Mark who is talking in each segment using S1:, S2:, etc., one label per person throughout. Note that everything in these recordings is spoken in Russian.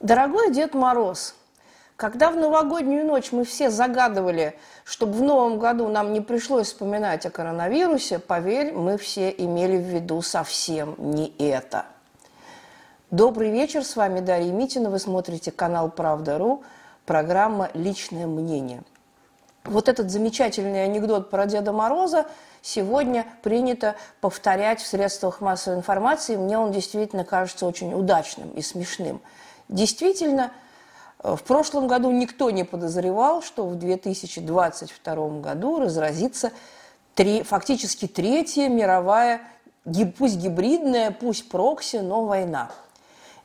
S1: Дорогой Дед Мороз, когда в новогоднюю ночь мы все загадывали, чтобы в новом году нам не пришлось вспоминать о коронавирусе, поверь, мы все имели в виду совсем не это. Добрый вечер, с вами Дарья Митина, вы смотрите канал «Правда.ру», программа «Личное мнение». Вот этот замечательный анекдот про Деда Мороза сегодня принято повторять в средствах массовой информации. Мне он действительно кажется очень удачным и смешным. Действительно, э, в прошлом году никто не подозревал, что в 2022 году разразится три, фактически третья мировая, пусть гибридная, пусть прокси, но война.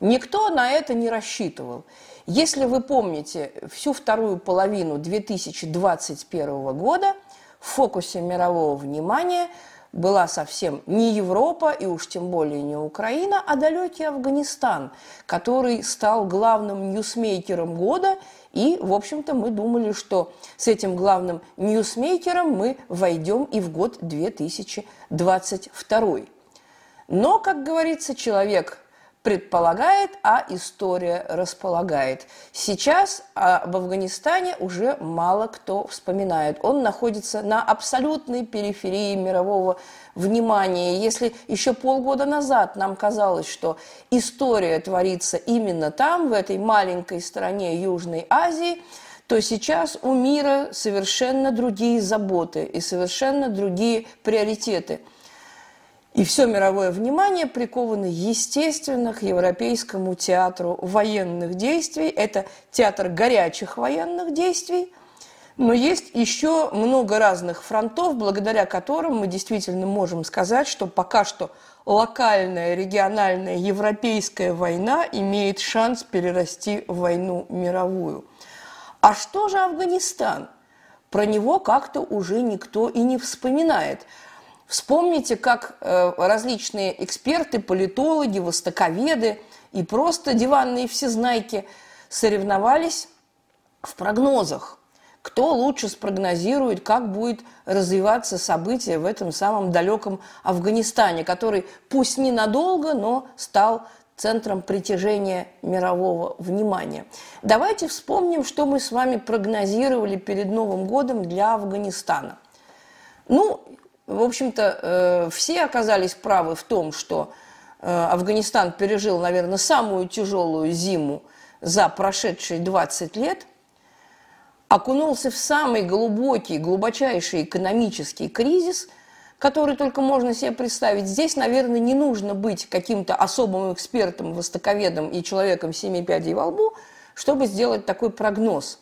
S1: Никто на это не рассчитывал. Если вы помните, всю вторую половину 2021 года в фокусе мирового внимания была совсем не Европа и уж тем более не Украина, а далекий Афганистан, который стал главным ньюсмейкером года. И, в общем-то, мы думали, что с этим главным ньюсмейкером мы войдем и в год 2022. Но, как говорится, человек предполагает, а история располагает. Сейчас об Афганистане уже мало кто вспоминает. Он находится на абсолютной периферии мирового внимания. Если еще полгода назад нам казалось, что история творится именно там, в этой маленькой стране Южной Азии, то сейчас у мира совершенно другие заботы и совершенно другие приоритеты – и все мировое внимание приковано, естественно, к европейскому театру военных действий. Это театр горячих военных действий. Но есть еще много разных фронтов, благодаря которым мы действительно можем сказать, что пока что локальная, региональная, европейская война имеет шанс перерасти в войну мировую. А что же Афганистан? Про него как-то уже никто и не вспоминает – Вспомните, как э, различные эксперты, политологи, востоковеды и просто диванные всезнайки соревновались в прогнозах. Кто лучше спрогнозирует, как будет развиваться событие в этом самом далеком Афганистане, который пусть ненадолго, но стал центром притяжения мирового внимания. Давайте вспомним, что мы с вами прогнозировали перед Новым годом для Афганистана. Ну, в общем-то, э, все оказались правы в том, что э, Афганистан пережил, наверное, самую тяжелую зиму за прошедшие 20 лет, окунулся в самый глубокий, глубочайший экономический кризис, который только можно себе представить. Здесь, наверное, не нужно быть каким-то особым экспертом, востоковедом и человеком семи пядей во лбу, чтобы сделать такой прогноз.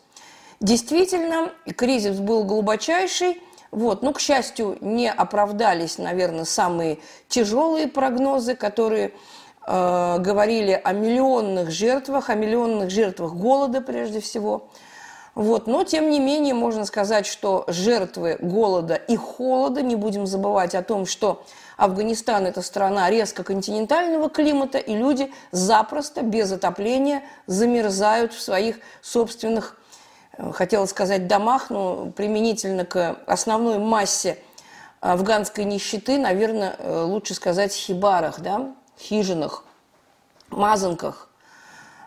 S1: Действительно, кризис был глубочайший – вот. Но, к счастью, не оправдались, наверное, самые тяжелые прогнозы, которые э, говорили о миллионных жертвах, о миллионных жертвах голода прежде всего. Вот. Но, тем не менее, можно сказать, что жертвы голода и холода, не будем забывать о том, что Афганистан – это страна резко континентального климата, и люди запросто, без отопления, замерзают в своих собственных хотела сказать домах, но применительно к основной массе афганской нищеты, наверное, э, лучше сказать хибарах, да, хижинах, мазанках.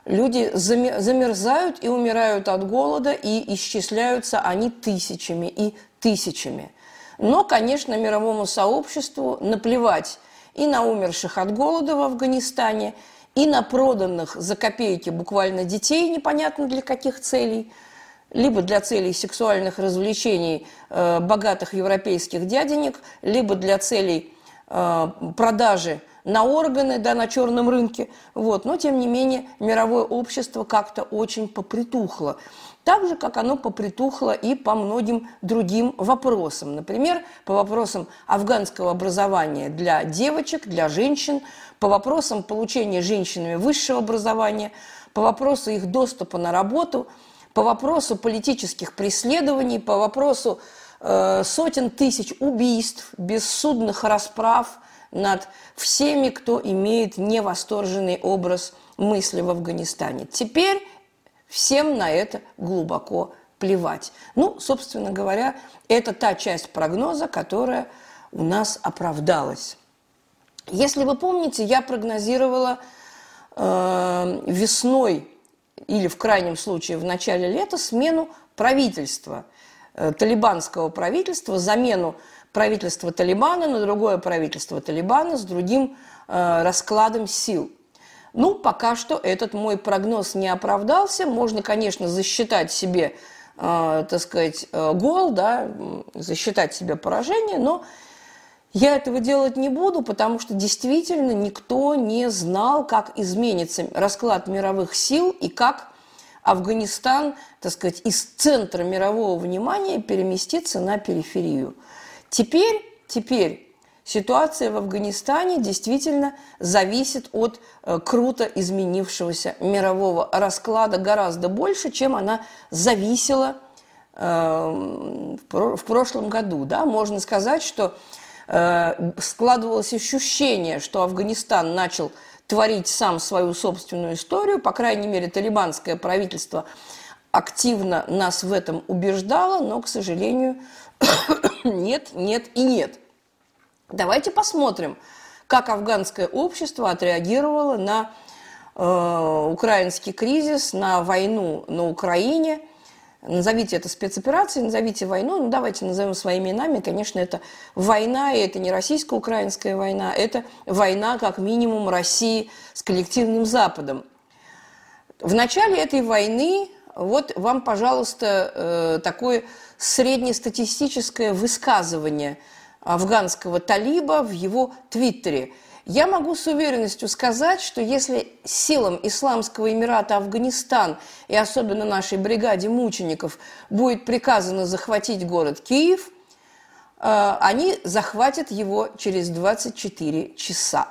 S1: Люди замерзают и умирают от голода, и исчисляются они тысячами и тысячами. Но, конечно, мировому сообществу наплевать и на умерших от голода в Афганистане, и на проданных за копейки буквально детей, непонятно для каких целей – либо для целей сексуальных развлечений э, богатых европейских дяденек, либо для целей э, продажи на органы, да, на черном рынке. Вот. Но, тем не менее, мировое общество как-то очень попритухло. Так же, как оно попритухло и по многим другим вопросам. Например, по вопросам афганского образования для девочек, для женщин, по вопросам получения женщинами высшего образования, по вопросу их доступа на работу – по вопросу политических преследований, по вопросу э, сотен тысяч убийств, бессудных расправ над всеми, кто имеет невосторженный образ мысли в Афганистане. Теперь всем на это глубоко плевать. Ну, собственно говоря, это та часть прогноза, которая у нас оправдалась. Если вы помните, я прогнозировала э, весной или в крайнем случае в начале лета смену правительства, э, талибанского правительства, замену правительства Талибана на другое правительство Талибана с другим э, раскладом сил. Ну, пока что этот мой прогноз не оправдался. Можно, конечно, засчитать себе, э, так сказать, гол, да, засчитать себе поражение, но я этого делать не буду, потому что действительно никто не знал, как изменится расклад мировых сил и как Афганистан, так сказать, из центра мирового внимания переместится на периферию. Теперь, теперь ситуация в Афганистане действительно зависит от э, круто изменившегося мирового расклада гораздо больше, чем она зависела э, в, прошлом году. Да? Можно сказать, что складывалось ощущение, что Афганистан начал творить сам свою собственную историю, по крайней мере, талибанское правительство активно нас в этом убеждало, но, к сожалению, нет, нет и нет. Давайте посмотрим, как афганское общество отреагировало на э, украинский кризис, на войну на Украине – Назовите это спецоперацией, назовите войну, ну давайте назовем своими именами. Конечно, это война, и это не российско-украинская война, это война как минимум России с коллективным Западом. В начале этой войны вот вам, пожалуйста, э, такое среднестатистическое высказывание афганского талиба в его твиттере – я могу с уверенностью сказать, что если силам Исламского Эмирата Афганистан и особенно нашей бригаде мучеников будет приказано захватить город Киев, э, они захватят его через 24 часа.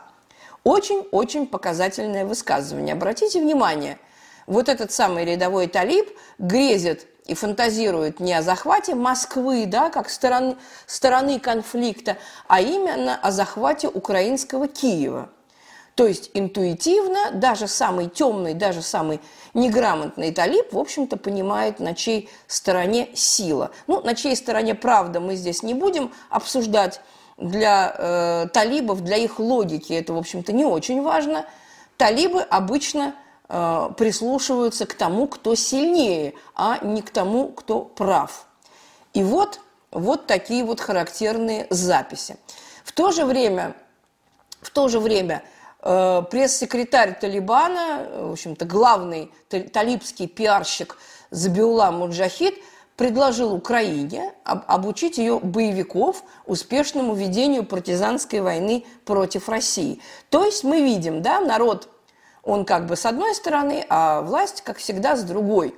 S1: Очень-очень показательное высказывание. Обратите внимание, вот этот самый рядовой талиб грезит и фантазирует не о захвате Москвы, да, как стороны, стороны конфликта, а именно о захвате украинского Киева. То есть интуитивно даже самый темный, даже самый неграмотный талиб, в общем-то, понимает, на чьей стороне сила. Ну, на чьей стороне правда мы здесь не будем обсуждать. Для э, талибов, для их логики это, в общем-то, не очень важно. Талибы обычно прислушиваются к тому, кто сильнее, а не к тому, кто прав. И вот, вот такие вот характерные записи. В то же время, в то же время э, пресс-секретарь Талибана, в общем-то, главный талибский пиарщик Забиула Муджахид предложил Украине обучить ее боевиков успешному ведению партизанской войны против России. То есть мы видим, да, народ он как бы с одной стороны, а власть, как всегда, с другой.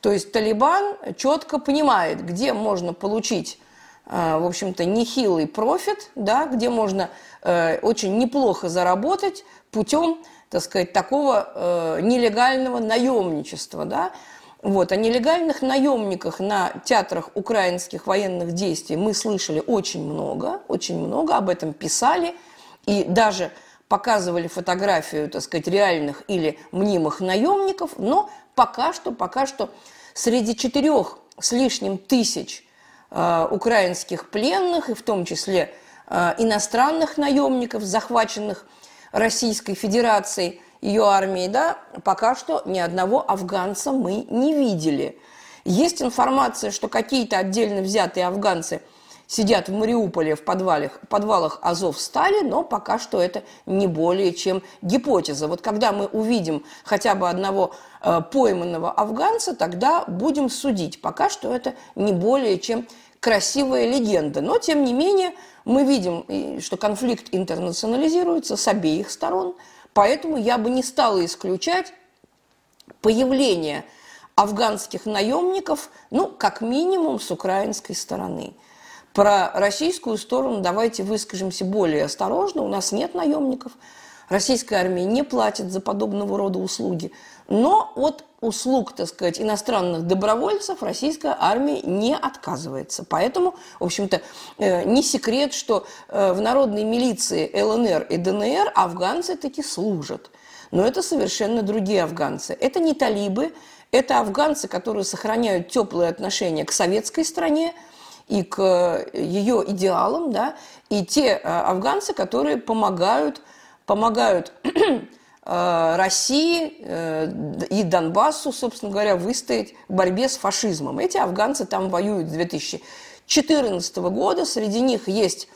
S1: То есть Талибан четко понимает, где можно получить, э, в общем-то, нехилый профит, да, где можно э, очень неплохо заработать путем, так сказать, такого э, нелегального наемничества. Да. Вот, о нелегальных наемниках на театрах украинских военных действий мы слышали очень много, очень много, об этом писали. И даже показывали фотографию, так сказать, реальных или мнимых наемников, но пока что, пока что среди четырех с лишним тысяч э, украинских пленных, и в том числе э, иностранных наемников, захваченных Российской Федерацией, ее армией, да, пока что ни одного афганца мы не видели. Есть информация, что какие-то отдельно взятые афганцы – сидят в Мариуполе в подвалах, подвалах Азов стали, но пока что это не более чем гипотеза. Вот когда мы увидим хотя бы одного э, пойманного афганца, тогда будем судить. Пока что это не более чем красивая легенда. Но, тем не менее, мы видим, что конфликт интернационализируется с обеих сторон, поэтому я бы не стала исключать появление афганских наемников, ну, как минимум, с украинской стороны – про российскую сторону давайте выскажемся более осторожно. У нас нет наемников. Российская армия не платит за подобного рода услуги. Но от услуг, так сказать, иностранных добровольцев российская армия не отказывается. Поэтому, в общем-то, э, не секрет, что э, в народной милиции ЛНР и ДНР афганцы таки служат. Но это совершенно другие афганцы. Это не талибы, это афганцы, которые сохраняют теплые отношения к советской стране, и к э, ее идеалам, да, и те э, афганцы, которые помогают, помогают э, России и Донбассу, собственно говоря, выстоять в борьбе с фашизмом. Эти афганцы там воюют с 2014 года, среди них есть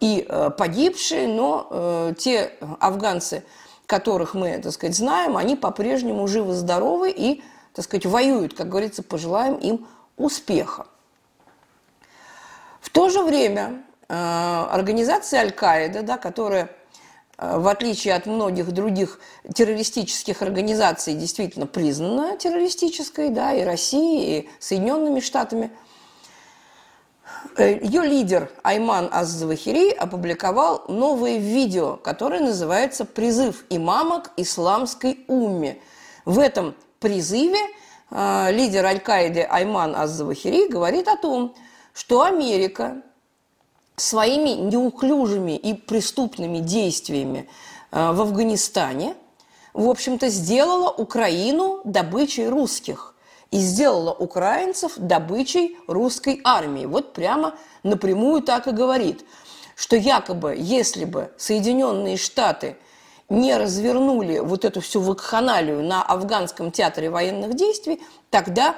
S1: и погибшие, но те афганцы, которых мы, так сказать, знаем, они по-прежнему живы-здоровы и, так сказать, воюют. Как говорится, пожелаем им успеха. В то же время организация Аль-Каида, да, которая Э, в отличие от многих других террористических организаций, действительно признана террористической, да, и Россией, и Соединенными Штатами. Э, Ее лидер Айман Аз-Завахири опубликовал новое видео, которое называется «Призыв имама к исламской умме». В этом призыве э, лидер Аль-Каиды Айман Аз-Завахири говорит о том, что Америка своими неуклюжими и преступными действиями э, в Афганистане, в общем-то, сделала Украину добычей русских и сделала украинцев добычей русской армии. Вот прямо напрямую так и говорит, что якобы, если бы Соединенные Штаты не развернули вот эту всю вакханалию на афганском театре военных действий, тогда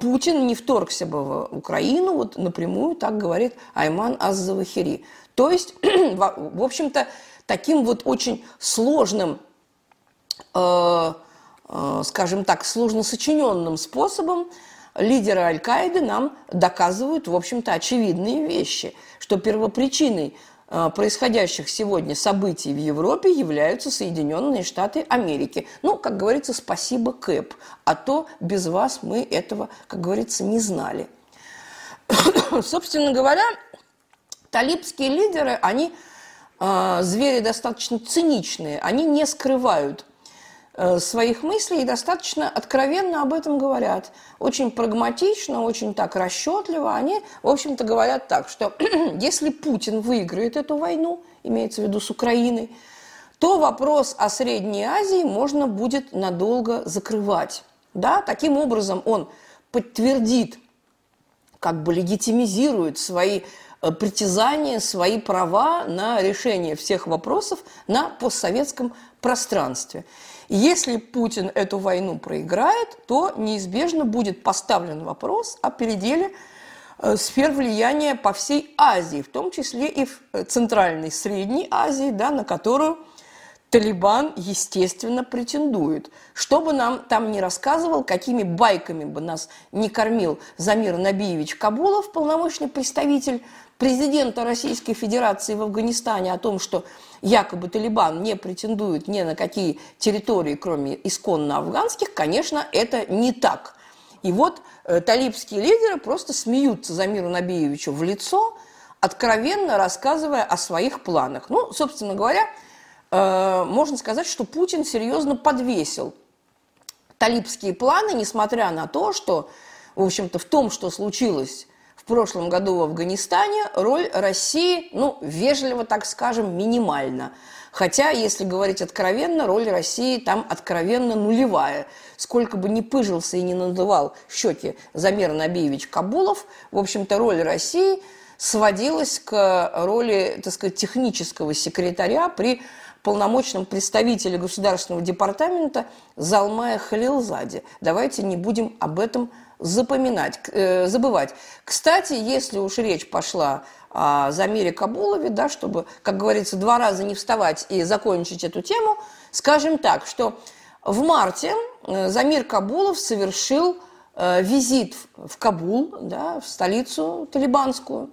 S1: Путин не вторгся бы в Украину, вот напрямую так говорит Айман Аз-Завахири. То есть, в общем-то, таким вот очень сложным, э, э, скажем так, сложно сочиненным способом лидеры Аль-Каиды нам доказывают, в общем-то, очевидные вещи, что первопричиной происходящих сегодня событий в Европе являются Соединенные Штаты Америки. Ну, как говорится, спасибо КЭП, а то без вас мы этого, как говорится, не знали. Собственно говоря, талибские лидеры, они э, звери достаточно циничные, они не скрывают своих мыслей и достаточно откровенно об этом говорят. Очень прагматично, очень так расчетливо. Они, в общем-то, говорят так, что если Путин выиграет эту войну, имеется в виду с Украиной, то вопрос о Средней Азии можно будет надолго закрывать. Да? Таким образом он подтвердит, как бы легитимизирует свои э, притязания, свои права на решение всех вопросов на постсоветском пространстве. Если Путин эту войну проиграет, то неизбежно будет поставлен вопрос о переделе э, сфер влияния по всей Азии, в том числе и в э, Центральной Средней Азии, да, на которую Талибан, естественно, претендует. Что бы нам там ни рассказывал, какими байками бы нас не кормил Замир Набиевич Кабулов, полномочный представитель президента Российской Федерации в Афганистане о том, что якобы Талибан не претендует ни на какие территории, кроме исконно афганских, конечно, это не так. И вот э, талибские лидеры просто смеются за Замиру Набиевичу в лицо, откровенно рассказывая о своих планах. Ну, собственно говоря, э, можно сказать, что Путин серьезно подвесил талибские планы, несмотря на то, что, в общем-то, в том, что случилось в прошлом году в Афганистане роль России, ну, вежливо так скажем, минимальна. Хотя, если говорить откровенно, роль России там откровенно нулевая. Сколько бы ни пыжился и не надувал щеки Замир Набиевич Кабулов, в общем-то, роль России сводилась к роли, так сказать, технического секретаря при полномочном представителе Государственного департамента Залмая Халилзаде. Давайте не будем об этом запоминать, э, забывать. Кстати, если уж речь пошла о Замире Кабулове, да, чтобы, как говорится, два раза не вставать и закончить эту тему, скажем так, что в марте э, Замир Кабулов совершил э, визит в Кабул, да, в столицу талибанскую.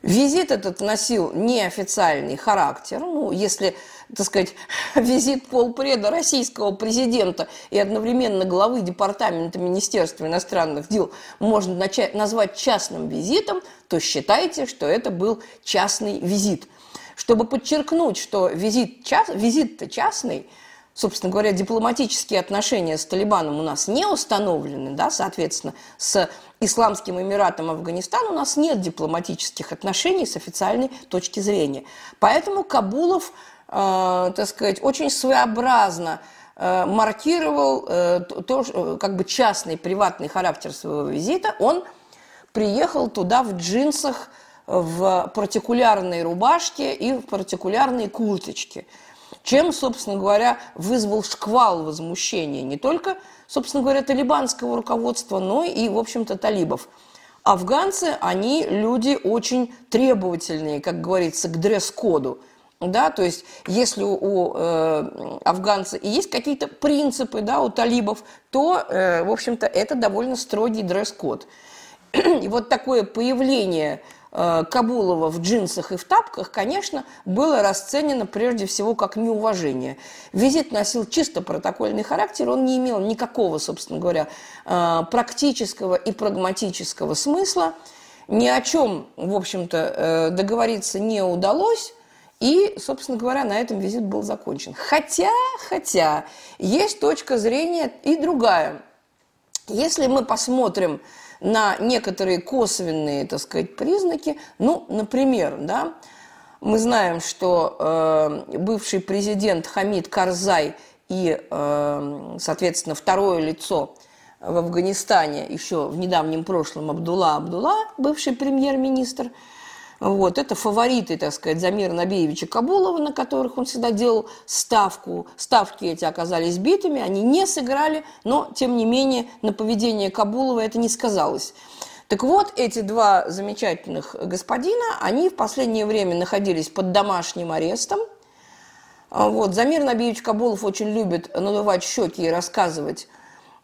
S1: Визит этот носил неофициальный характер. Ну, если так сказать, визит полпреда российского президента и одновременно главы Департамента Министерства иностранных дел можно начать, назвать частным визитом, то считайте, что это был частный визит. Чтобы подчеркнуть, что визит, час, визит-то частный, собственно говоря, дипломатические отношения с Талибаном у нас не установлены, да, соответственно, с Исламским Эмиратом Афганистан у нас нет дипломатических отношений с официальной точки зрения. Поэтому Кабулов так сказать, очень своеобразно э, маркировал э, то, как бы частный, приватный характер своего визита. Он приехал туда в джинсах, в партикулярной рубашке и в партикулярной курточке. чем, собственно говоря, вызвал шквал возмущения не только, собственно говоря, талибанского руководства, но и, в общем-то, талибов. Афганцы, они люди очень требовательные, как говорится, к дресс-коду. Да, то есть, если у, э, афганцев есть какие-то принципы да, у талибов, то, э, в общем-то, это довольно строгий дресс-код. И вот такое появление Э, Кабулова в джинсах и в тапках, конечно, было расценено прежде всего как неуважение. Визит носил чисто протокольный характер, он не имел никакого, собственно говоря, э, практического и прагматического смысла. Ни о чем, в общем-то, э, договориться не удалось. И, собственно говоря, на этом визит был закончен. Хотя, хотя, есть точка зрения и другая. Если мы посмотрим на некоторые косвенные, так сказать, признаки. Ну, например, да, мы знаем, что э, бывший президент Хамид Карзай и, э, соответственно, второе лицо в Афганистане еще в недавнем прошлом Абдулла Абдулла, бывший премьер-министр – вот, это фавориты, так сказать, Замира Набиевича Кабулова, на которых он всегда делал ставку. Ставки эти оказались битыми, они не сыграли, но, тем не менее, на поведение Кабулова это не сказалось. Так вот, эти два замечательных господина, они в последнее время находились под домашним арестом. Вот, Замир Набиевич Кабулов очень любит надувать щеки и рассказывать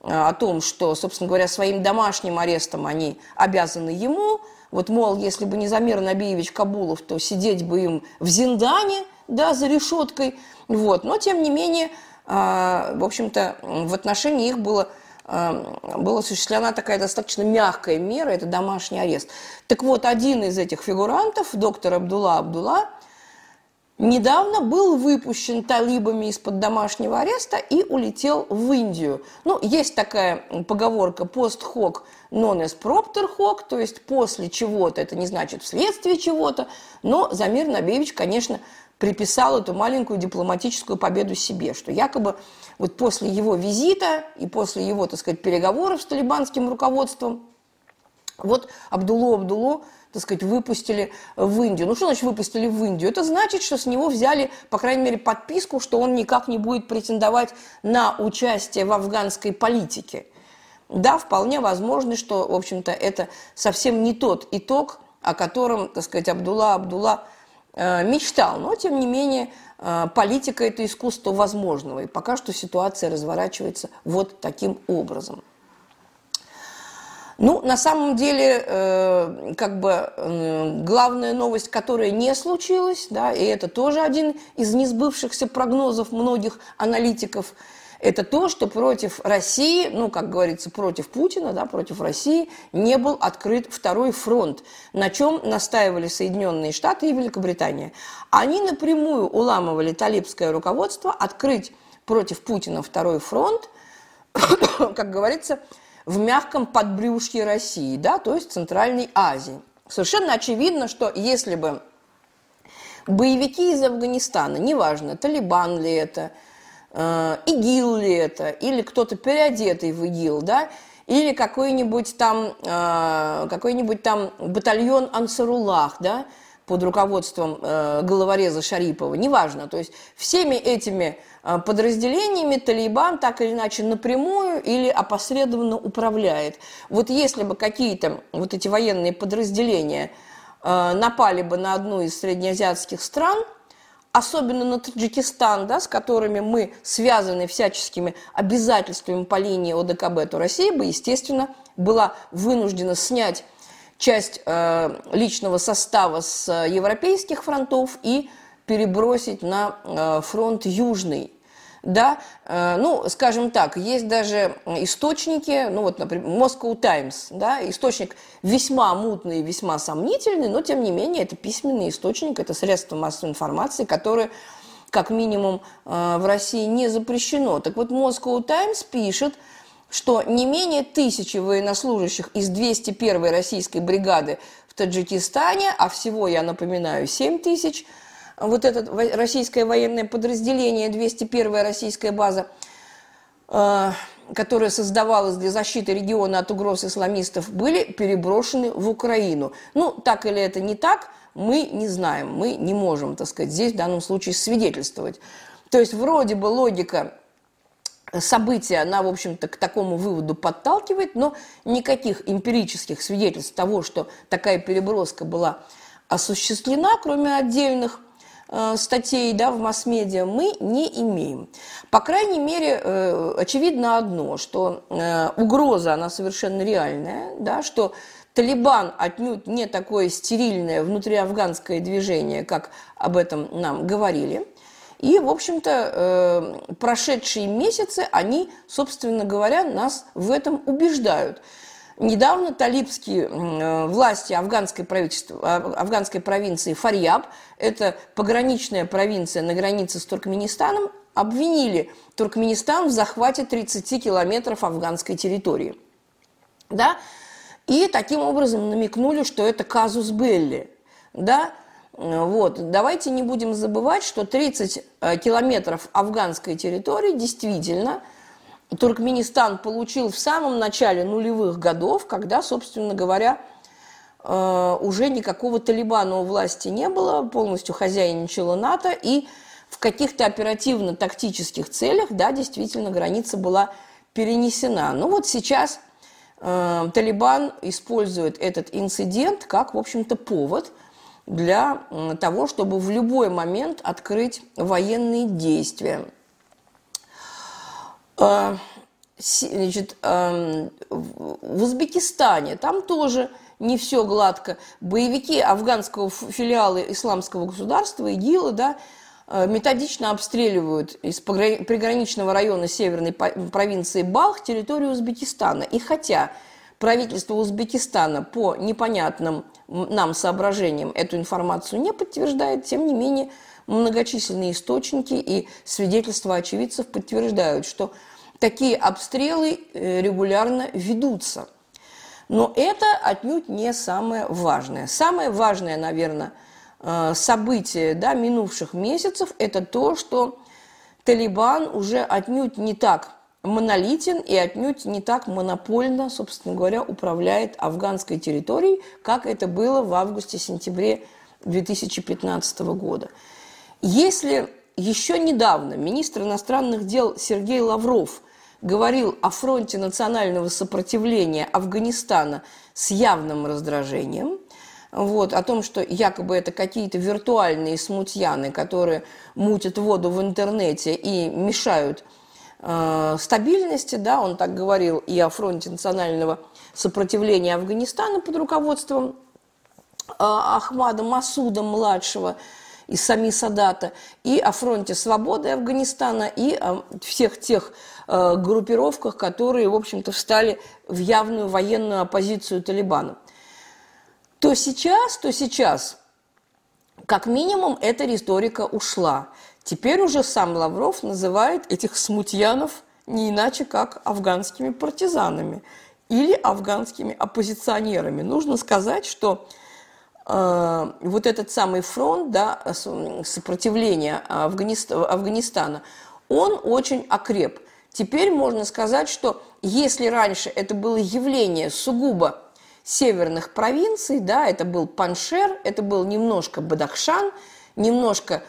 S1: э, о том, что, собственно говоря, своим домашним арестом они обязаны ему – вот, мол, если бы не Замир Набиевич Кабулов, то сидеть бы им в Зиндане, да, за решеткой. Вот. Но, тем не менее, э, в общем-то, в отношении их было, э, была осуществлена такая достаточно мягкая мера, это домашний арест. Так вот, один из этих фигурантов, доктор Абдулла Абдулла, недавно был выпущен талибами из-под домашнего ареста и улетел в Индию. Ну, есть такая поговорка «пост-хок non est propter hoc», то есть после чего-то, это не значит вследствие чего-то, но Замир Набиевич, конечно, приписал эту маленькую дипломатическую победу себе, что якобы вот после его визита и после его, так сказать, переговоров с талибанским руководством, вот Абдулло Абдулло так сказать, выпустили в Индию. Ну, что значит выпустили в Индию? Это значит, что с него взяли, по крайней мере, подписку, что он никак не будет претендовать на участие в афганской политике. Да, вполне возможно, что, в общем-то, это совсем не тот итог, о котором, так сказать, Абдулла Абдулла э, мечтал. Но, тем не менее, э, политика – это искусство возможного. И пока что ситуация разворачивается вот таким образом. Ну, на самом деле, э, как бы э, главная новость, которая не случилась, да, и это тоже один из несбывшихся прогнозов многих аналитиков, это то, что против России, ну, как говорится, против Путина, да, против России не был открыт второй фронт, на чем настаивали Соединенные Штаты и Великобритания. Они напрямую уламывали талибское руководство открыть против Путина второй фронт, как говорится, в мягком подбрюшье России, да, то есть Центральной Азии. Совершенно очевидно, что если бы боевики из Афганистана, неважно, Талибан ли это, э, ИГИЛ ли это, или кто-то переодетый в ИГИЛ, да, или какой-нибудь там, э, какой-нибудь там батальон Ансарулах, да, под руководством э, головореза Шарипова, неважно. То есть всеми этими подразделениями Талибан так или иначе напрямую или опосредованно управляет. Вот если бы какие-то вот эти военные подразделения э, напали бы на одну из среднеазиатских стран, особенно на Таджикистан, да, с которыми мы связаны всяческими обязательствами по линии ОДКБ, то Россия бы, естественно, была вынуждена снять часть э, личного состава с европейских фронтов и перебросить на э, фронт южный. Да, э, ну, скажем так, есть даже источники, ну вот, например, Moscow Times, да, источник весьма мутный, весьма сомнительный, но тем не менее это письменный источник, это средство массовой информации, которое как минимум э, в России не запрещено. Так вот, Moscow Times пишет, что не менее тысячи военнослужащих из 201-й российской бригады в Таджикистане, а всего, я напоминаю, 7 тысяч – вот это российское военное подразделение, 201-я российская база, э, которая создавалась для защиты региона от угроз исламистов, были переброшены в Украину. Ну, так или это не так, мы не знаем, мы не можем, так сказать, здесь в данном случае свидетельствовать. То есть вроде бы логика события, она, в общем-то, к такому выводу подталкивает, но никаких эмпирических свидетельств того, что такая переброска была осуществлена, кроме отдельных статей да, в масс-медиа, мы не имеем. По крайней мере, э, очевидно одно, что э, угроза, она совершенно реальная, да, что Талибан отнюдь не такое стерильное внутриафганское движение, как об этом нам говорили – и, в общем-то, э, прошедшие месяцы, они, собственно говоря, нас в этом убеждают. Недавно талибские э, власти афганской, правительства, а, афганской провинции Фарьяб, это пограничная провинция на границе с Туркменистаном, обвинили Туркменистан в захвате 30 километров афганской территории. Да? И таким образом намекнули, что это казус Белли. Да? Вот. Давайте не будем забывать, что 30 э, километров афганской территории действительно Туркменистан получил в самом начале нулевых годов, когда, собственно говоря, э, уже никакого Талибана у власти не было, полностью хозяйничала НАТО, и в каких-то оперативно-тактических целях, да, действительно, граница была перенесена. Ну вот сейчас э, Талибан использует этот инцидент как, в общем-то, повод – для того, чтобы в любой момент открыть военные действия. А, значит, в Узбекистане там тоже не все гладко. Боевики афганского филиала исламского государства, ИГИЛа, да, э, методично обстреливают из приграничного района северной провинции Балх территорию Узбекистана. И хотя правительство Узбекистана по непонятным нам соображениям эту информацию не подтверждает, тем не менее многочисленные источники и свидетельства очевидцев подтверждают, что такие обстрелы э, регулярно ведутся. Но это отнюдь не самое важное. Самое важное, наверное, э, событие да, минувших месяцев – это то, что Талибан уже отнюдь не так монолитен и отнюдь не так монопольно, собственно говоря, управляет афганской территорией, как это было в августе-сентябре 2015 года. Если еще недавно министр иностранных дел Сергей Лавров говорил о фронте национального сопротивления Афганистана с явным раздражением, вот, о том, что якобы это какие-то виртуальные смутьяны, которые мутят воду в интернете и мешают Э, стабильности, да, он так говорил и о фронте национального сопротивления Афганистана под руководством э, Ахмада Масуда-младшего из Сами Садата, и о фронте свободы Афганистана, и о всех тех э, группировках, которые, в общем-то, встали в явную военную оппозицию Талибану. То сейчас, то сейчас, как минимум, эта риторика ушла. Теперь уже сам Лавров называет этих смутьянов не иначе, как афганскими партизанами или афганскими оппозиционерами. Нужно сказать, что вот этот самый фронт да, сопротивления Афганистана, он очень окреп. Теперь можно сказать, что если раньше это было явление сугубо северных провинций, да, это был Паншер, это был немножко Бадахшан, немножко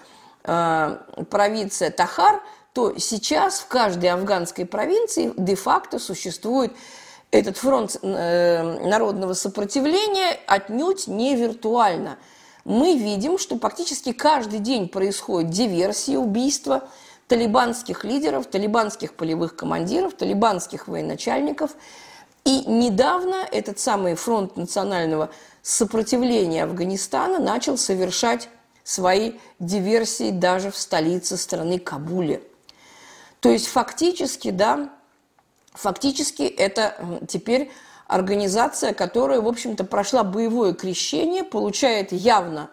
S1: Э, провинция Тахар, то сейчас в каждой афганской провинции де-факто существует этот фронт э, народного сопротивления отнюдь не виртуально. Мы видим, что практически каждый день происходит диверсии, убийства талибанских лидеров, талибанских полевых командиров, талибанских военачальников. И недавно этот самый фронт национального сопротивления Афганистана начал совершать свои диверсии даже в столице страны Кабуле. То есть фактически, да, фактически это теперь организация, которая, в общем-то, прошла боевое крещение, получает явно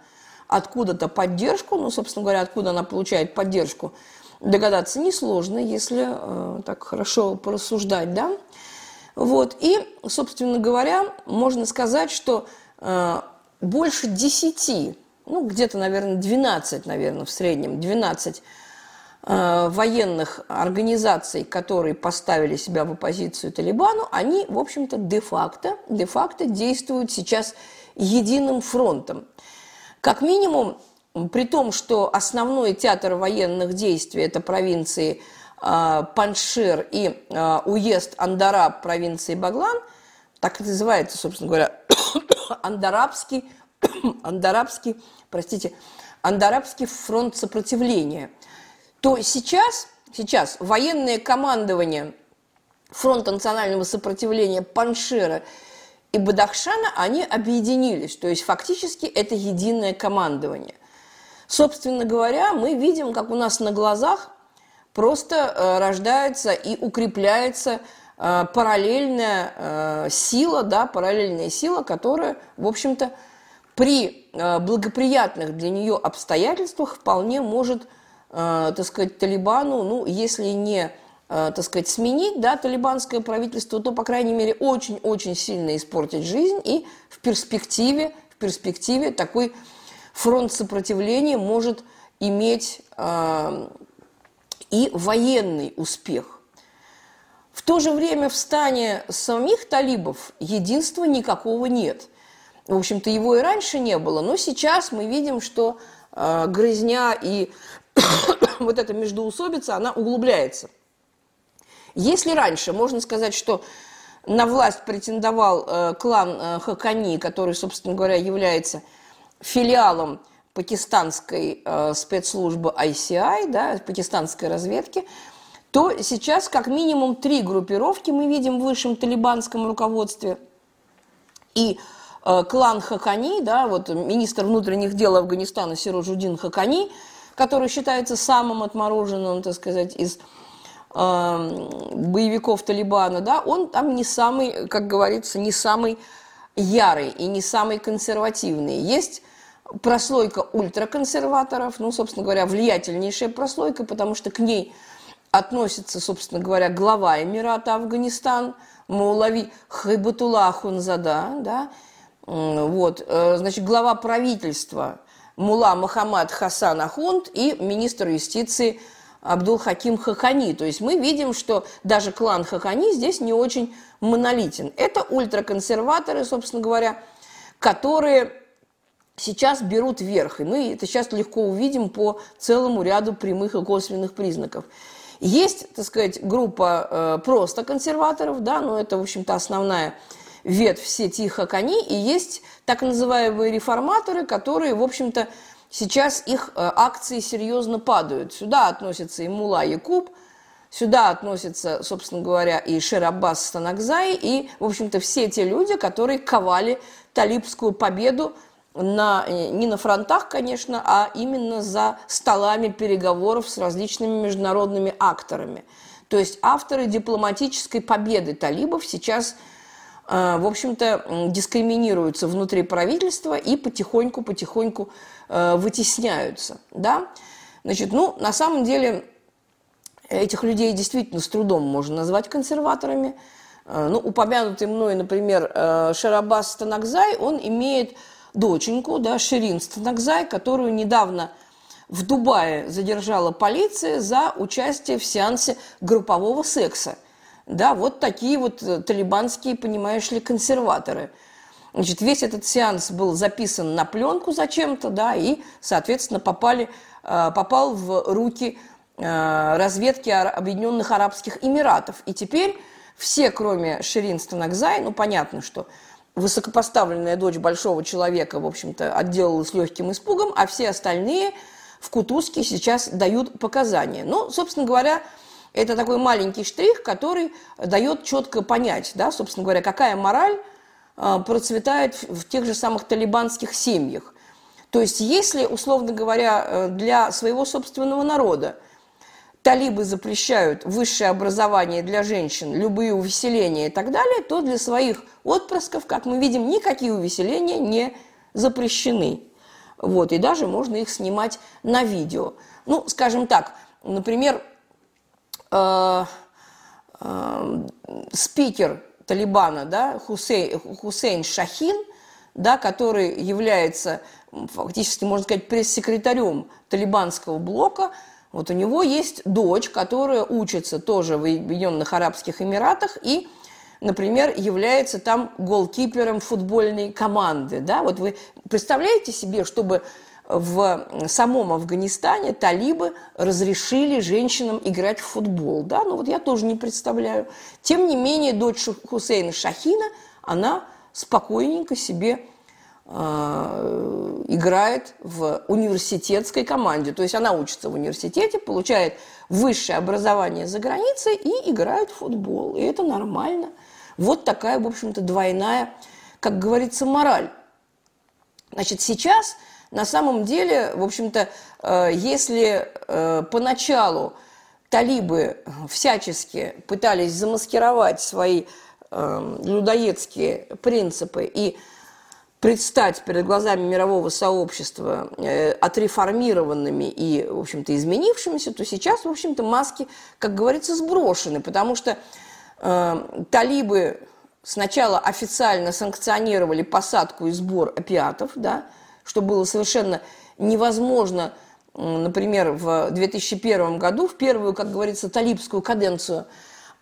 S1: откуда-то поддержку, ну, собственно говоря, откуда она получает поддержку, догадаться несложно, если э, так хорошо порассуждать, да. Вот, и, собственно говоря, можно сказать, что э, больше десяти ну, где-то, наверное, 12, наверное, в среднем, 12 э, военных организаций, которые поставили себя в оппозицию Талибану, они, в общем-то, де-факто, де-факто действуют сейчас единым фронтом. Как минимум, при том, что основной театр военных действий – это провинции э, Паншир и э, уезд Андараб провинции Баглан, так и называется, собственно говоря, Андарабский, Андарабский, простите, Андарабский фронт сопротивления, то сейчас, сейчас военное командование Фронта национального сопротивления Паншира и Бадахшана, они объединились. То есть фактически это единое командование. Собственно говоря, мы видим, как у нас на глазах просто э, рождается и укрепляется э, параллельная э, сила, да, параллельная сила, которая, в общем-то, при благоприятных для нее обстоятельствах вполне может, так сказать, Талибану, ну, если не Э, так сказать, сменить, да, талибанское правительство, то, по крайней мере, очень-очень сильно испортить жизнь, и в перспективе, в перспективе такой фронт сопротивления может иметь э, и военный успех. В то же время в стане самих талибов единства никакого нет. В общем-то, его и раньше не было, но сейчас мы видим, что э, грызня и вот эта междоусобица, она углубляется. Если раньше можно сказать, что на власть претендовал э, клан э, Хакани, который, собственно говоря, является филиалом пакистанской э, спецслужбы ICI, да, пакистанской разведки, то сейчас как минимум три группировки мы видим в высшем талибанском руководстве. И э, клан Хакани, да, вот министр внутренних дел Афганистана Сирожудин Хакани, который считается самым отмороженным, так сказать, из боевиков Талибана, да, он там не самый, как говорится, не самый ярый и не самый консервативный. Есть прослойка ультраконсерваторов, ну, собственно говоря, влиятельнейшая прослойка, потому что к ней относится, собственно говоря, глава Эмирата Афганистан, Маулави Хайбатулла Хунзада, да, вот, э, значит, глава правительства Мула Мухаммад Хасан Ахунд и министр юстиции – Абдул-Хаким Хакани. То есть мы видим, что даже клан Хакани здесь не очень монолитен. Это ультраконсерваторы, собственно говоря, которые сейчас берут верх. И мы это сейчас легко увидим по целому ряду прямых и косвенных признаков. Есть, так сказать, группа э, просто консерваторов, да, но это, в общем-то, основная ветвь сети Хакани, и есть так называемые реформаторы, которые, в общем-то, Сейчас их э, акции серьезно падают. Сюда относится и Мула Якуб, сюда относятся, собственно говоря, и Шерабас Станакзай, и, в общем-то, все те люди, которые ковали талибскую победу на, э, не на фронтах, конечно, а именно за столами переговоров с различными международными акторами. То есть авторы дипломатической победы талибов сейчас – в общем-то, дискриминируются внутри правительства и потихоньку-потихоньку э, вытесняются. Да? Значит, ну, на самом деле, этих людей действительно с трудом можно назвать консерваторами. Э, ну, упомянутый мной, например, Шарабас Станакзай, он имеет доченьку, да, Ширин Станакзай, которую недавно в Дубае задержала полиция за участие в сеансе группового секса – да, вот такие вот э, талибанские, понимаешь ли, консерваторы. Значит, весь этот сеанс был записан на пленку зачем-то, да, и, соответственно, попали, э, попал в руки э, разведки Объединенных Арабских Эмиратов. И теперь все, кроме Ширин Станакзай, ну, понятно, что высокопоставленная дочь большого человека, в общем-то, отделалась легким испугом, а все остальные в Кутузке сейчас дают показания. Ну, собственно говоря, это такой маленький штрих, который дает четко понять, да, собственно говоря, какая мораль э, процветает в тех же самых талибанских семьях. То есть если, условно говоря, э, для своего собственного народа талибы запрещают высшее образование для женщин, любые увеселения и так далее, то для своих отпрысков, как мы видим, никакие увеселения не запрещены. Вот, и даже можно их снимать на видео. Ну, скажем так, например, э, э, спикер Талибана, да, Хусейн, Хусейн Шахин, да, который является фактически, можно сказать, пресс-секретарем талибанского блока, вот у него есть дочь, которая учится тоже в Объединенных Арабских Эмиратах и, например, является там голкипером футбольной команды. Да? Вот вы представляете себе, чтобы в самом Афганистане талибы разрешили женщинам играть в футбол. Да? Ну вот я тоже не представляю. Тем не менее, дочь Хусейна Шахина, она спокойненько себе э, играет в университетской команде. То есть она учится в университете, получает высшее образование за границей и играет в футбол. И это нормально. Вот такая, в общем-то, двойная, как говорится, мораль. Значит, сейчас на самом деле, в общем-то, э, если э, поначалу талибы всячески пытались замаскировать свои э, людоедские принципы и предстать перед глазами мирового сообщества отреформированными и, в общем-то, изменившимися, то сейчас, в общем-то, маски, как говорится, сброшены, потому что талибы сначала официально санкционировали посадку и сбор опиатов, да, что было совершенно невозможно, например, в 2001 году, в первую, как говорится, талибскую каденцию,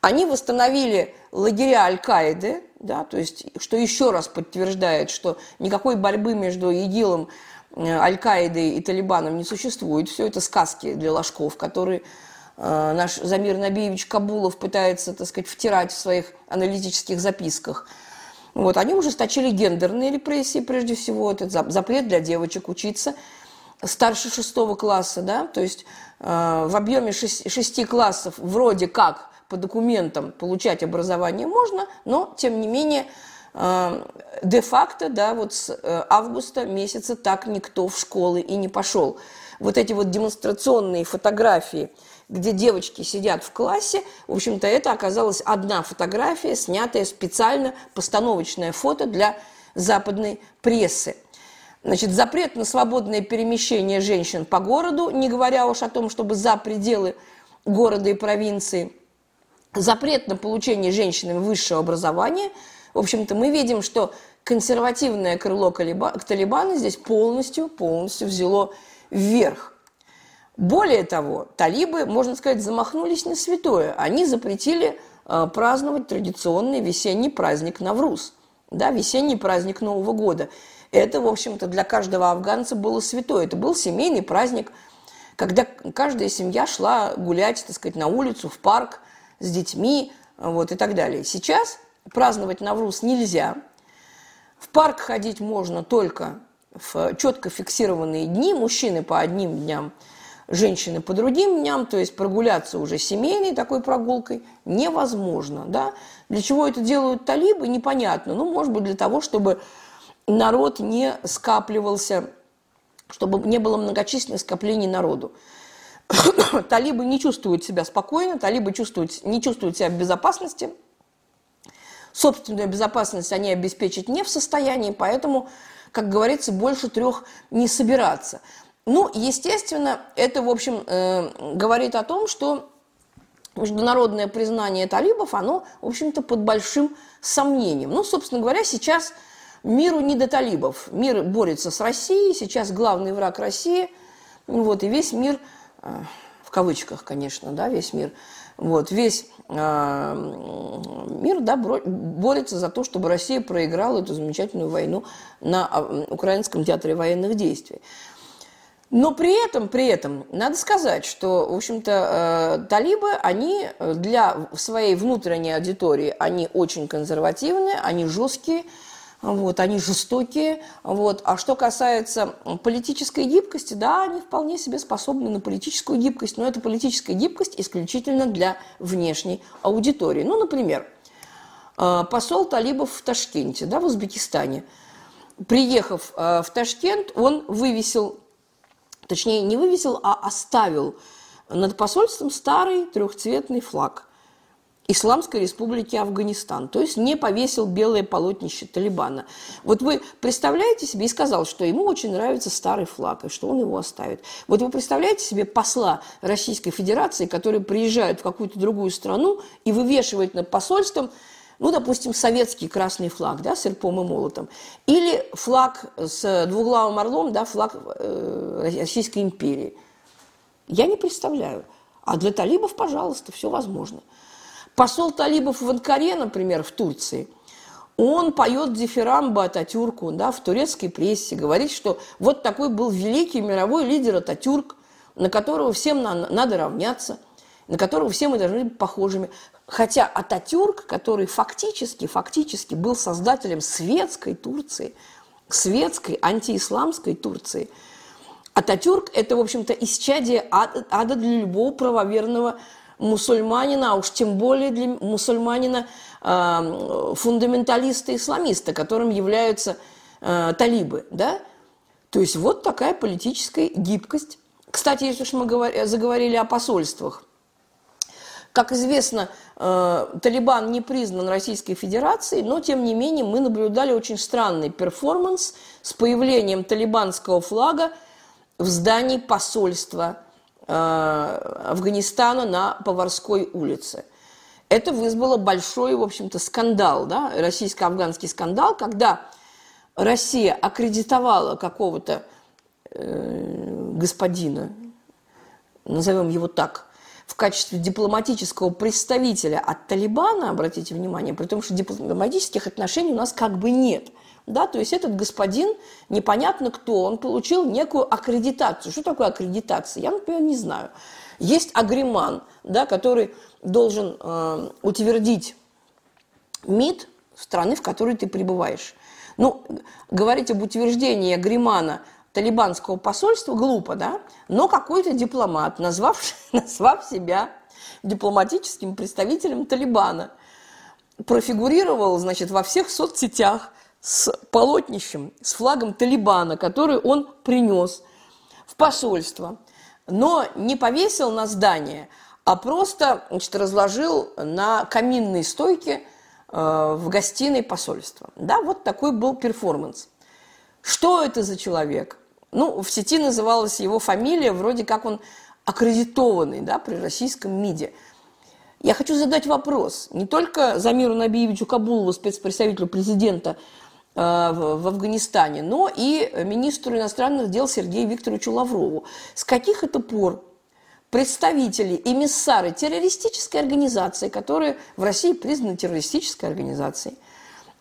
S1: они восстановили лагеря Аль-Каиды, да, то есть, что еще раз подтверждает, что никакой борьбы между ИГИЛом, э, Аль-Каидой и Талибаном не существует. Все это сказки для ложков, которые э, наш Замир Набиевич Кабулов пытается, так сказать, втирать в своих аналитических записках – вот, они ужесточили гендерные репрессии, прежде всего, этот запрет для девочек учиться старше шестого класса, да, то есть э, в объеме шести, шести классов вроде как по документам получать образование можно, но, тем не менее, э, де-факто, да, вот с э, августа месяца так никто в школы и не пошел. Вот эти вот демонстрационные фотографии – где девочки сидят в классе. В общем-то, это оказалась одна фотография, снятая специально, постановочное фото для западной прессы. Значит, запрет на свободное перемещение женщин по городу, не говоря уж о том, чтобы за пределы города и провинции. Запрет на получение женщинами высшего образования. В общем-то, мы видим, что консервативное крыло Талибана здесь полностью, полностью взяло вверх. Более того, талибы, можно сказать, замахнулись на святое. Они запретили э, праздновать традиционный весенний праздник Навруз, да, весенний праздник Нового года. Это, в общем-то, для каждого афганца было святое. Это был семейный праздник, когда каждая семья шла гулять, так сказать, на улицу, в парк с детьми вот, и так далее. Сейчас праздновать Навруз нельзя. В парк ходить можно только в четко фиксированные дни, мужчины по одним дням – женщины по другим дням, то есть прогуляться уже семейной такой прогулкой невозможно. Да? Для чего это делают талибы, непонятно. Ну, может быть, для того, чтобы народ не скапливался, чтобы не было многочисленных скоплений народу. талибы не чувствуют себя спокойно, талибы чувствуют, не чувствуют себя в безопасности. Собственную безопасность они обеспечить не в состоянии, поэтому, как говорится, больше трех не собираться. Ну, естественно, это, в общем, э, говорит о том, что международное признание талибов, оно, в общем-то, под большим сомнением. Ну, собственно говоря, сейчас миру не до талибов. Мир борется с Россией, сейчас главный враг России, вот, и весь мир, э, в кавычках, конечно, да, весь мир, вот, весь э, мир, да, борется за то, чтобы Россия проиграла эту замечательную войну на э, Украинском театре военных действий. Но при этом, при этом, надо сказать, что, в общем-то, э, талибы, они для своей внутренней аудитории, они очень консервативные, они жесткие, вот, они жестокие. Вот. А что касается политической гибкости, да, они вполне себе способны на политическую гибкость, но это политическая гибкость исключительно для внешней аудитории. Ну, например, э, посол талибов в Ташкенте, да, в Узбекистане, приехав э, в Ташкент, он вывесил точнее не вывесил, а оставил над посольством старый трехцветный флаг Исламской республики Афганистан, то есть не повесил белое полотнище Талибана. Вот вы представляете себе, и сказал, что ему очень нравится старый флаг, и что он его оставит. Вот вы представляете себе посла Российской Федерации, который приезжает в какую-то другую страну и вывешивает над посольством ну, допустим, советский красный флаг, да, с серпом и молотом, или флаг с двуглавым орлом, да, флаг э, Российской империи. Я не представляю. А для талибов, пожалуйста, все возможно. Посол талибов в Анкаре, например, в Турции, Он поет дифирамбы Ататюрку да, в турецкой прессе, говорит, что вот такой был великий мировой лидер Ататюрк, на которого всем надо равняться, на которого все мы должны быть похожими. Хотя Ататюрк, который фактически, фактически был создателем светской Турции, светской антиисламской Турции, Ататюрк – это, в общем-то, исчадие ада для любого правоверного мусульманина, а уж тем более для мусульманина э, фундаменталиста-исламиста, которым являются э, талибы, да? То есть вот такая политическая гибкость. Кстати, если уж мы говор... заговорили о посольствах, как известно, э, Талибан не признан Российской Федерацией, но тем не менее мы наблюдали очень странный перформанс с появлением талибанского флага в здании посольства Афганистана на Поварской улице. Это вызвало большой, в общем-то, скандал, да, российско-афганский скандал, когда Россия аккредитовала какого-то э, господина, назовем его так, в качестве дипломатического представителя от Талибана, обратите внимание, при том, что дипломатических отношений у нас как бы нет – да, то есть этот господин, непонятно кто, он получил некую аккредитацию. Что такое аккредитация? Я, например, не знаю. Есть агриман, да, который должен э, утвердить МИД страны, в которой ты пребываешь. Ну, говорить об утверждении агримана талибанского посольства глупо, да? Но какой-то дипломат, назвав, назвав себя дипломатическим представителем Талибана, профигурировал, значит, во всех соцсетях, с полотнищем, с флагом Талибана, который он принес в посольство, но не повесил на здание, а просто значит, разложил на каминной стойке э, в гостиной посольства. Да, вот такой был перформанс. Что это за человек? Ну, в сети называлась его фамилия, вроде как он аккредитованный да, при российском МИДе. Я хочу задать вопрос не только Замиру Набиевичу Кабулову, спецпредставителю президента в Афганистане, но и министру иностранных дел Сергею Викторовичу Лаврову. С каких это пор представители, эмиссары террористической организации, которые в России признаны террористической организацией,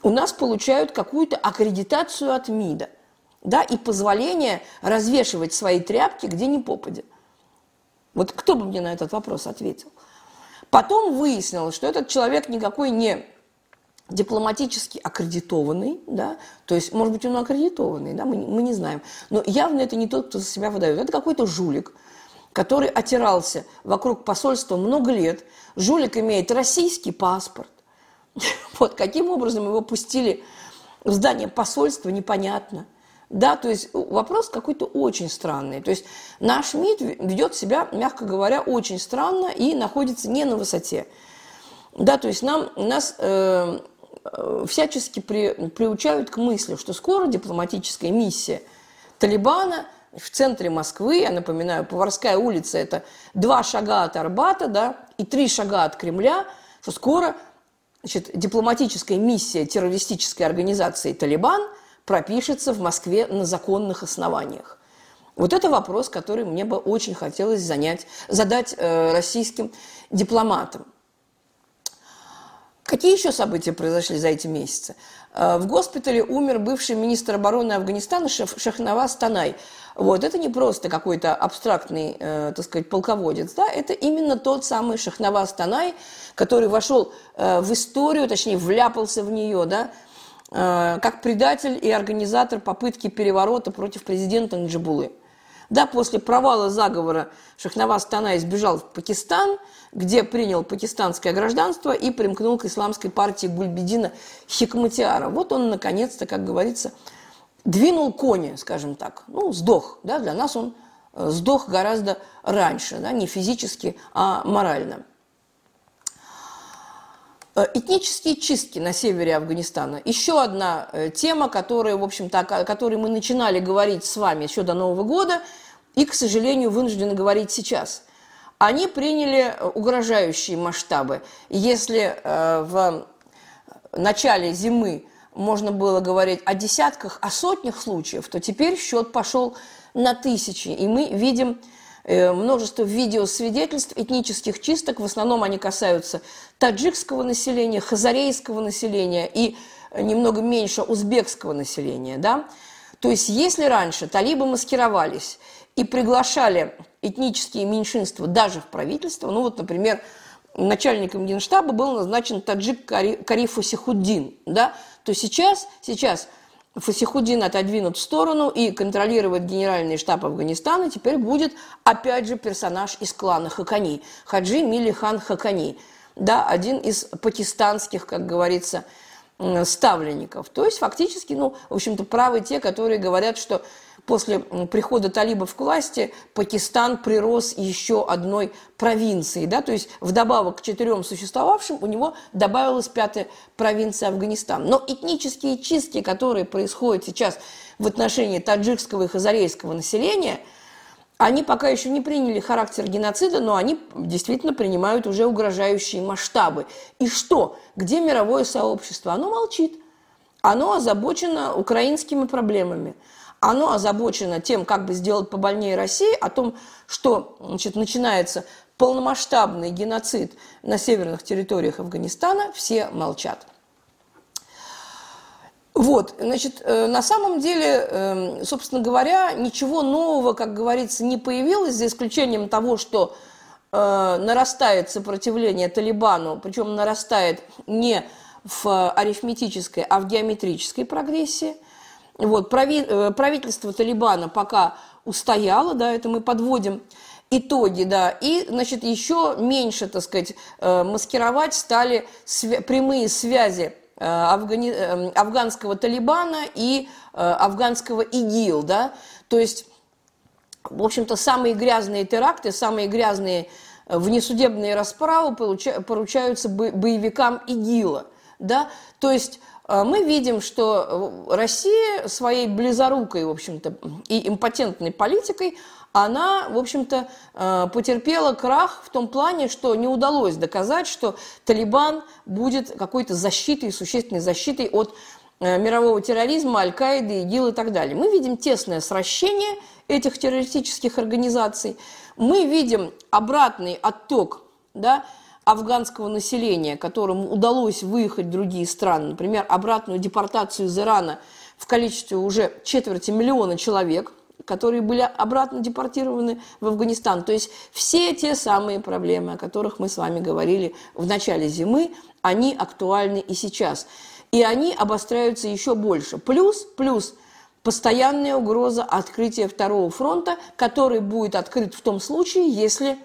S1: у нас получают какую-то аккредитацию от МИДа да, и позволение развешивать свои тряпки где ни попадя. Вот кто бы мне на этот вопрос ответил? Потом выяснилось, что этот человек никакой не дипломатически аккредитованный, да, то есть, может быть, он аккредитованный, да, мы, мы не знаем, но явно это не тот, кто за себя выдает, это какой-то жулик, который отирался вокруг посольства много лет, жулик имеет российский паспорт, вот, каким образом его пустили в здание посольства, непонятно, да, то есть вопрос какой-то очень странный. То есть наш МИД ведет себя, мягко говоря, очень странно и находится не на высоте. Да, то есть нам, нас э, всячески при, приучают к мысли, что скоро дипломатическая миссия Талибана в центре Москвы, я напоминаю, Поварская улица – это два шага от Арбата, да, и три шага от Кремля, что скоро значит, дипломатическая миссия террористической организации «Талибан» пропишется в Москве на законных основаниях. Вот это вопрос, который мне бы очень хотелось занять, задать э, российским дипломатам. Какие еще события произошли за эти месяцы? Э, в госпитале умер бывший министр обороны Афганистана Шахнаваз Танай. Вот, это не просто какой-то абстрактный, э, так сказать, полководец, да, это именно тот самый Шахнаваз Танай, который вошел э, в историю, точнее, вляпался в нее, да, э, как предатель и организатор попытки переворота против президента Наджибулы. Да, после провала заговора Шахнаваз Танай сбежал в Пакистан – где принял пакистанское гражданство и примкнул к исламской партии Гульбедина Хикматиара. Вот он, наконец-то, как говорится, двинул кони, скажем так. Ну, сдох. Да? Для нас он э, сдох гораздо раньше, да? не физически, а морально. Э, этнические чистки на севере Афганистана. Еще одна э, тема, которая, в общем-то, о которой мы начинали говорить с вами еще до Нового года и, к сожалению, вынуждены говорить сейчас – они приняли угрожающие масштабы. Если э, в начале зимы можно было говорить о десятках, о сотнях случаев, то теперь счет пошел на тысячи. И мы видим э, множество видеосвидетельств этнических чисток. В основном они касаются таджикского населения, хазарейского населения и немного меньше узбекского населения, да. То есть если раньше талибы маскировались и приглашали этнические меньшинства даже в правительство, ну вот, например, начальником генштаба был назначен таджик Кариф Фасихуддин, да, то сейчас, сейчас Фасихуддин отодвинут в сторону и контролировать генеральный штаб Афганистана теперь будет, опять же, персонаж из клана Хакани, Хаджи Милихан Хакани, да, один из пакистанских, как говорится, ставленников. То есть фактически, ну, в общем-то, правы те, которые говорят, что после прихода талибов к власти Пакистан прирос еще одной провинцией, да, то есть вдобавок к четырем существовавшим у него добавилась пятая провинция Афганистан. Но этнические чистки, которые происходят сейчас в отношении таджикского и хазарейского населения – они пока еще не приняли характер геноцида, но они действительно принимают уже угрожающие масштабы. И что? Где мировое сообщество? Оно молчит. Оно озабочено украинскими проблемами. Оно озабочено тем, как бы сделать побольнее России, о том, что значит, начинается полномасштабный геноцид на северных территориях Афганистана, все молчат. Вот, значит, э, на самом деле, эм, собственно говоря, ничего нового, как говорится, не появилось, за исключением того, что э, нарастает сопротивление Талибану, причем нарастает не в арифметической, а в геометрической прогрессии. Вот, э, правительство Талибана пока устояло, да, это мы подводим итоги, да, и, значит, еще меньше, так сказать, маскировать стали прямые связи Э, афгани... Э, афганского Талибана и э, афганского ИГИЛ, да, то есть, в общем-то, самые грязные теракты, самые грязные внесудебные расправы поручаются боевикам ИГИЛа, да, то есть мы видим, что Россия своей близорукой, в общем-то, и импотентной политикой она, в общем-то, э, потерпела крах в том плане, что не удалось доказать, что Талибан будет какой-то защитой, существенной защитой от э, мирового терроризма, Аль-Каиды, ИГИЛ и так далее. Мы видим тесное сращение этих террористических организаций, мы видим обратный отток да, афганского населения, которому удалось выехать в другие страны, например, обратную депортацию из Ирана в количестве уже четверти миллиона человек – которые были обратно депортированы в Афганистан. То есть все те самые проблемы, о которых мы с вами говорили в начале зимы, они актуальны и сейчас. И они обостряются еще больше. Плюс, плюс постоянная угроза открытия второго фронта, который будет открыт в том случае, если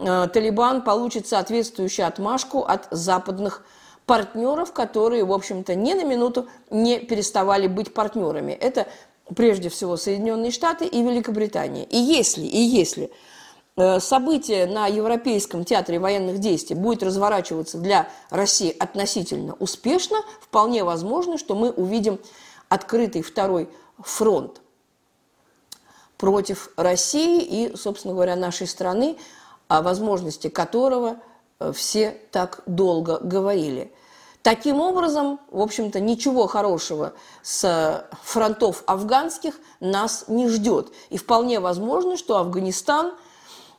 S1: Талибан получит соответствующую отмашку от западных партнеров, которые, в общем-то, ни на минуту не переставали быть партнерами. Это прежде всего Соединенные Штаты и Великобритания. И если, и если э, событие на Европейском театре военных действий будет разворачиваться для России относительно успешно, вполне возможно, что мы увидим открытый второй фронт против России и, собственно говоря, нашей страны, о возможности которого э, все так долго говорили. Таким образом, в общем-то, ничего хорошего с фронтов афганских нас не ждет. И вполне возможно, что Афганистан,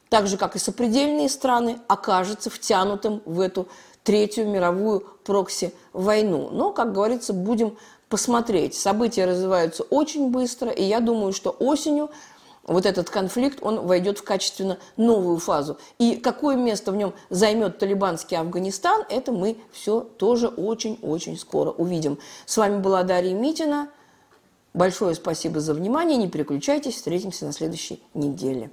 S1: так же как и сопредельные страны, окажется втянутым в эту Третью мировую прокси-войну. Но, как говорится, будем посмотреть. События развиваются очень быстро, и я думаю, что осенью вот этот конфликт, он войдет в качественно новую фазу. И какое место в нем займет талибанский Афганистан, это мы все тоже очень-очень скоро увидим. С вами была Дарья Митина. Большое спасибо за внимание. Не переключайтесь. Встретимся на следующей неделе.